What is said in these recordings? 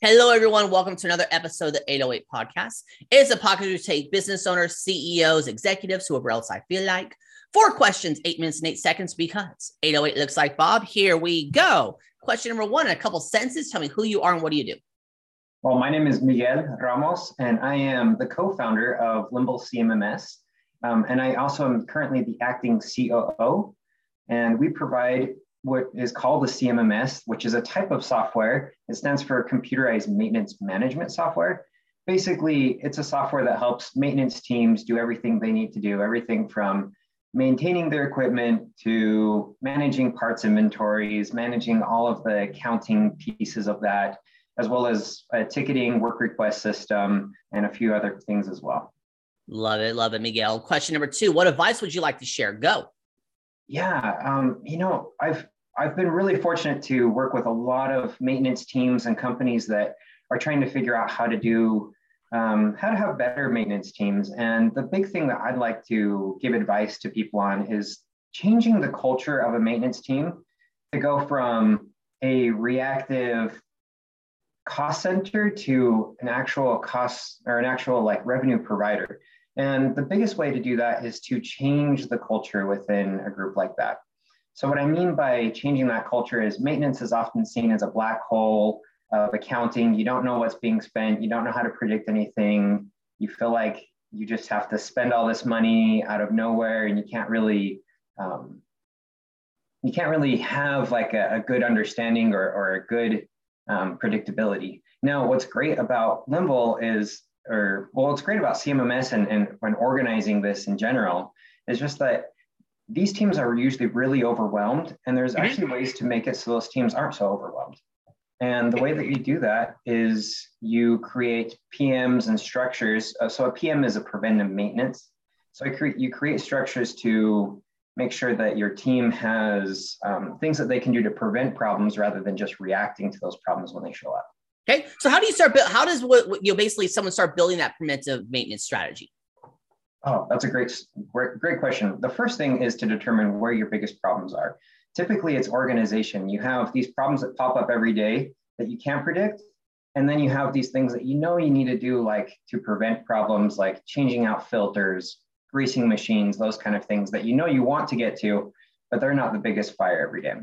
Hello, everyone. Welcome to another episode of the 808 Podcast. It's a podcast we take business owners, CEOs, executives, whoever else I feel like. Four questions, eight minutes and eight seconds because 808 looks like Bob. Here we go. Question number one in a couple sentences. Tell me who you are and what do you do? Well, my name is Miguel Ramos, and I am the co founder of Limble CMMS. Um, and I also am currently the acting COO. And we provide what is called the CMMS, which is a type of software. It stands for Computerized Maintenance Management Software. Basically, it's a software that helps maintenance teams do everything they need to do, everything from maintaining their equipment to managing parts inventories, managing all of the accounting pieces of that, as well as a ticketing work request system and a few other things as well. Love it. Love it, Miguel. Question number two What advice would you like to share? Go. Yeah, um, you know, I've I've been really fortunate to work with a lot of maintenance teams and companies that are trying to figure out how to do um, how to have better maintenance teams. And the big thing that I'd like to give advice to people on is changing the culture of a maintenance team to go from a reactive cost center to an actual cost or an actual like revenue provider. And the biggest way to do that is to change the culture within a group like that. So, what I mean by changing that culture is maintenance is often seen as a black hole of accounting. You don't know what's being spent, you don't know how to predict anything. You feel like you just have to spend all this money out of nowhere and you can't really. Um, you can't really have like a, a good understanding or, or a good um, predictability. Now, what's great about Limble is, or well, what's great about CMMS and, and when organizing this in general is just that these teams are usually really overwhelmed, and there's mm-hmm. actually ways to make it so those teams aren't so overwhelmed. And the way that you do that is you create PMs and structures. Uh, so a PM is a preventive maintenance. So cre- you create structures to make sure that your team has um, things that they can do to prevent problems rather than just reacting to those problems when they show up. Okay. So how do you start? How does what, you know, basically someone start building that preventive maintenance strategy? Oh, that's a great, great, great question. The first thing is to determine where your biggest problems are. Typically, it's organization. You have these problems that pop up every day that you can't predict. And then you have these things that you know you need to do, like to prevent problems, like changing out filters, greasing machines, those kind of things that you know you want to get to, but they're not the biggest fire every day.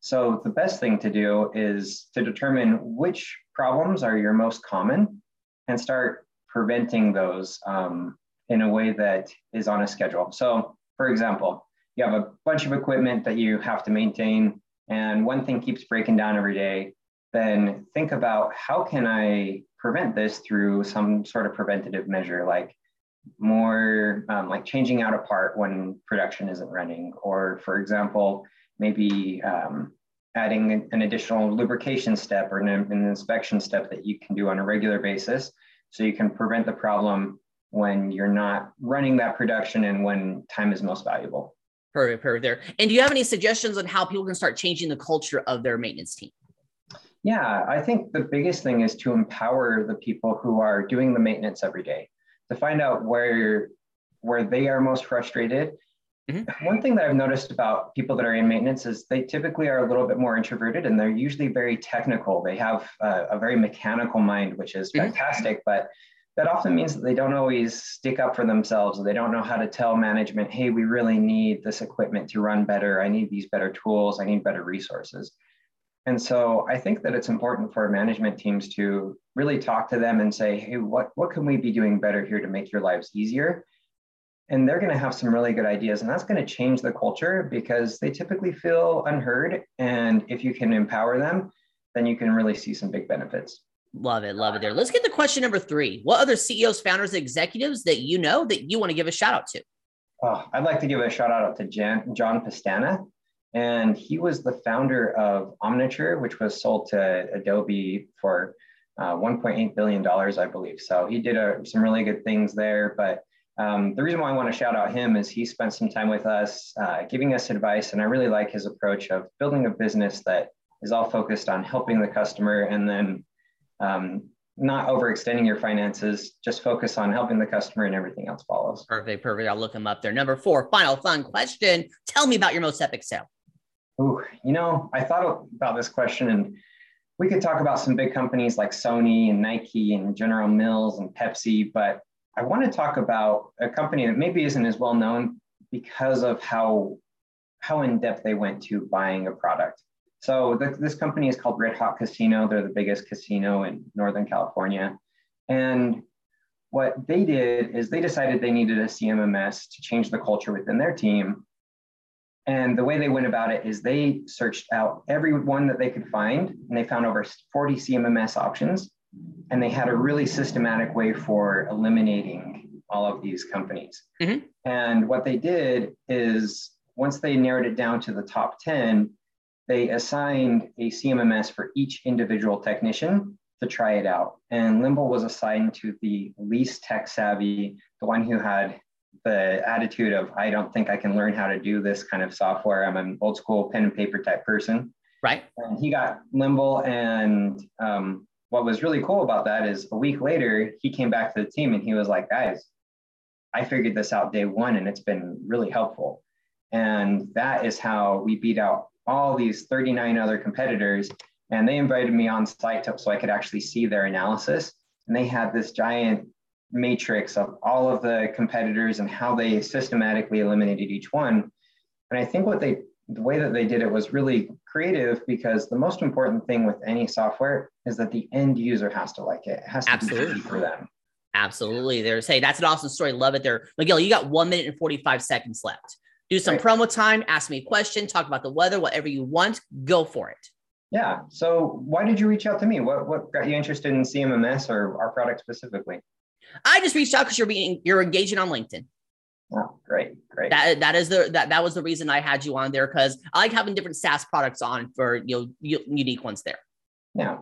So the best thing to do is to determine which problems are your most common and start preventing those um, in a way that is on a schedule. So, for example, you have a bunch of equipment that you have to maintain, and one thing keeps breaking down every day. Then think about how can I prevent this through some sort of preventative measure, like more um, like changing out a part when production isn't running, or for example, maybe um, adding an additional lubrication step or an, an inspection step that you can do on a regular basis so you can prevent the problem when you're not running that production and when time is most valuable. Perfect, perfect there. And do you have any suggestions on how people can start changing the culture of their maintenance team? Yeah, I think the biggest thing is to empower the people who are doing the maintenance every day to find out where where they are most frustrated. Mm-hmm. One thing that I've noticed about people that are in maintenance is they typically are a little bit more introverted and they're usually very technical. They have a, a very mechanical mind, which is mm-hmm. fantastic, mm-hmm. but that often means that they don't always stick up for themselves. They don't know how to tell management, hey, we really need this equipment to run better. I need these better tools. I need better resources. And so I think that it's important for management teams to really talk to them and say, hey, what, what can we be doing better here to make your lives easier? And they're going to have some really good ideas. And that's going to change the culture because they typically feel unheard. And if you can empower them, then you can really see some big benefits. Love it. Love it there. Let's get to question number three. What other CEOs, founders, executives that you know that you want to give a shout out to? Oh, I'd like to give a shout out to Jan, John Pestana. And he was the founder of Omniture, which was sold to Adobe for uh, $1.8 billion, I believe. So he did a, uh, some really good things there. But um, the reason why I want to shout out him is he spent some time with us, uh, giving us advice. And I really like his approach of building a business that is all focused on helping the customer and then um, not overextending your finances, just focus on helping the customer and everything else follows. Perfect, perfect. I'll look them up there. Number four, final fun question. Tell me about your most epic sale. Ooh, you know, I thought about this question and we could talk about some big companies like Sony and Nike and General Mills and Pepsi, but I want to talk about a company that maybe isn't as well known because of how how in depth they went to buying a product. So the, this company is called Red Hawk Casino. They're the biggest casino in Northern California, and what they did is they decided they needed a CMMS to change the culture within their team. And the way they went about it is they searched out every one that they could find, and they found over 40 CMMS options. And they had a really systematic way for eliminating all of these companies. Mm-hmm. And what they did is once they narrowed it down to the top 10, they assigned a CMMS for each individual technician to try it out. And Limble was assigned to the least tech savvy, the one who had the attitude of, I don't think I can learn how to do this kind of software. I'm an old school pen and paper type person. Right. And he got Limble. And um, what was really cool about that is a week later, he came back to the team and he was like, guys, I figured this out day one and it's been really helpful. And that is how we beat out all these 39 other competitors and they invited me on site to, so I could actually see their analysis. And they had this giant matrix of all of the competitors and how they systematically eliminated each one. And I think what they, the way that they did it was really creative because the most important thing with any software is that the end user has to like it. It has to Absolutely. be for them. Absolutely. There's hey, that's an awesome story. Love it there. Miguel, you got one minute and 45 seconds left. Do some right. promo time, ask me a question, talk about the weather, whatever you want, go for it. Yeah. So why did you reach out to me? What what got you interested in CMMS or our product specifically? I just reached out because you're being you're engaging on LinkedIn. Oh, great, great. That that is the that that was the reason I had you on there because I like having different SaaS products on for you know unique ones there. Yeah.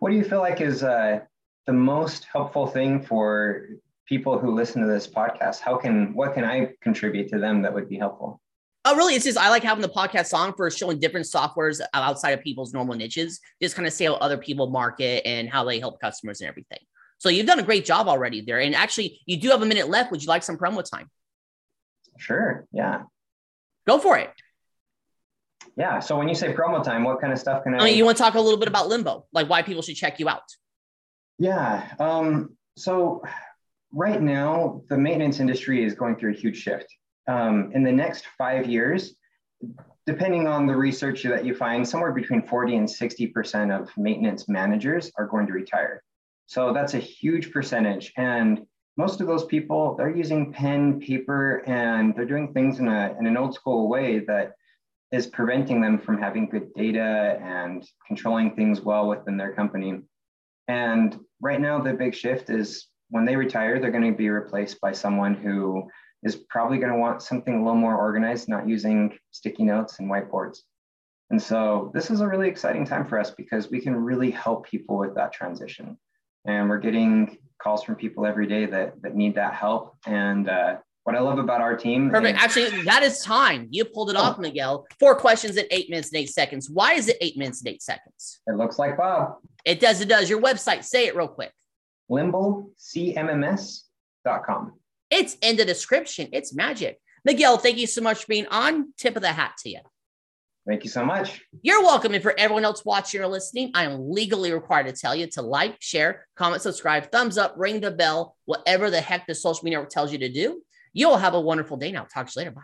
What do you feel like is uh, the most helpful thing for people who listen to this podcast? How can what can I contribute to them that would be helpful? Oh, really? It's just I like having the podcast on for showing different softwares outside of people's normal niches, just kind of see how other people market and how they help customers and everything. So you've done a great job already there. And actually, you do have a minute left. Would you like some promo time? Sure. Yeah. Go for it. Yeah. So when you say promo time, what kind of stuff can I? I mean, you want to talk a little bit about Limble, like why people should check you out? Yeah. Um, so right now, the maintenance industry is going through a huge shift um, in the next five years, depending on the research that you find, somewhere between 40 and 60% of maintenance managers are going to retire. So that's a huge percentage. And most of those people, they're using pen, paper, and they're doing things in, a, in an old school way that is preventing them from having good data and controlling things well within their company. And right now, the big shift is when they retire, they're going to be replaced by someone who is probably going to want something a little more organized, not using sticky notes and whiteboards. And so this is a really exciting time for us because we can really help people with that transition. And we're getting calls from people every day that, that need that help. And uh, what I love about our team. Perfect. Is- Actually, that is time. You pulled it oh. off, Miguel. Four questions in eight minutes and eight seconds. Why is it eight minutes and eight seconds? It looks like Bob. It does. It does. Your website, say it real quick. LimbleCMMS.com. It's in the description. It's magic. Miguel, thank you so much for being on. Tip of the hat to you. Thank you so much. You're welcome. And for everyone else watching or listening, I am legally required to tell you to like, share, comment, subscribe, thumbs up, ring the bell, whatever the heck the social media tells you to do. You'll have a wonderful day now. Talk to you later. Bye.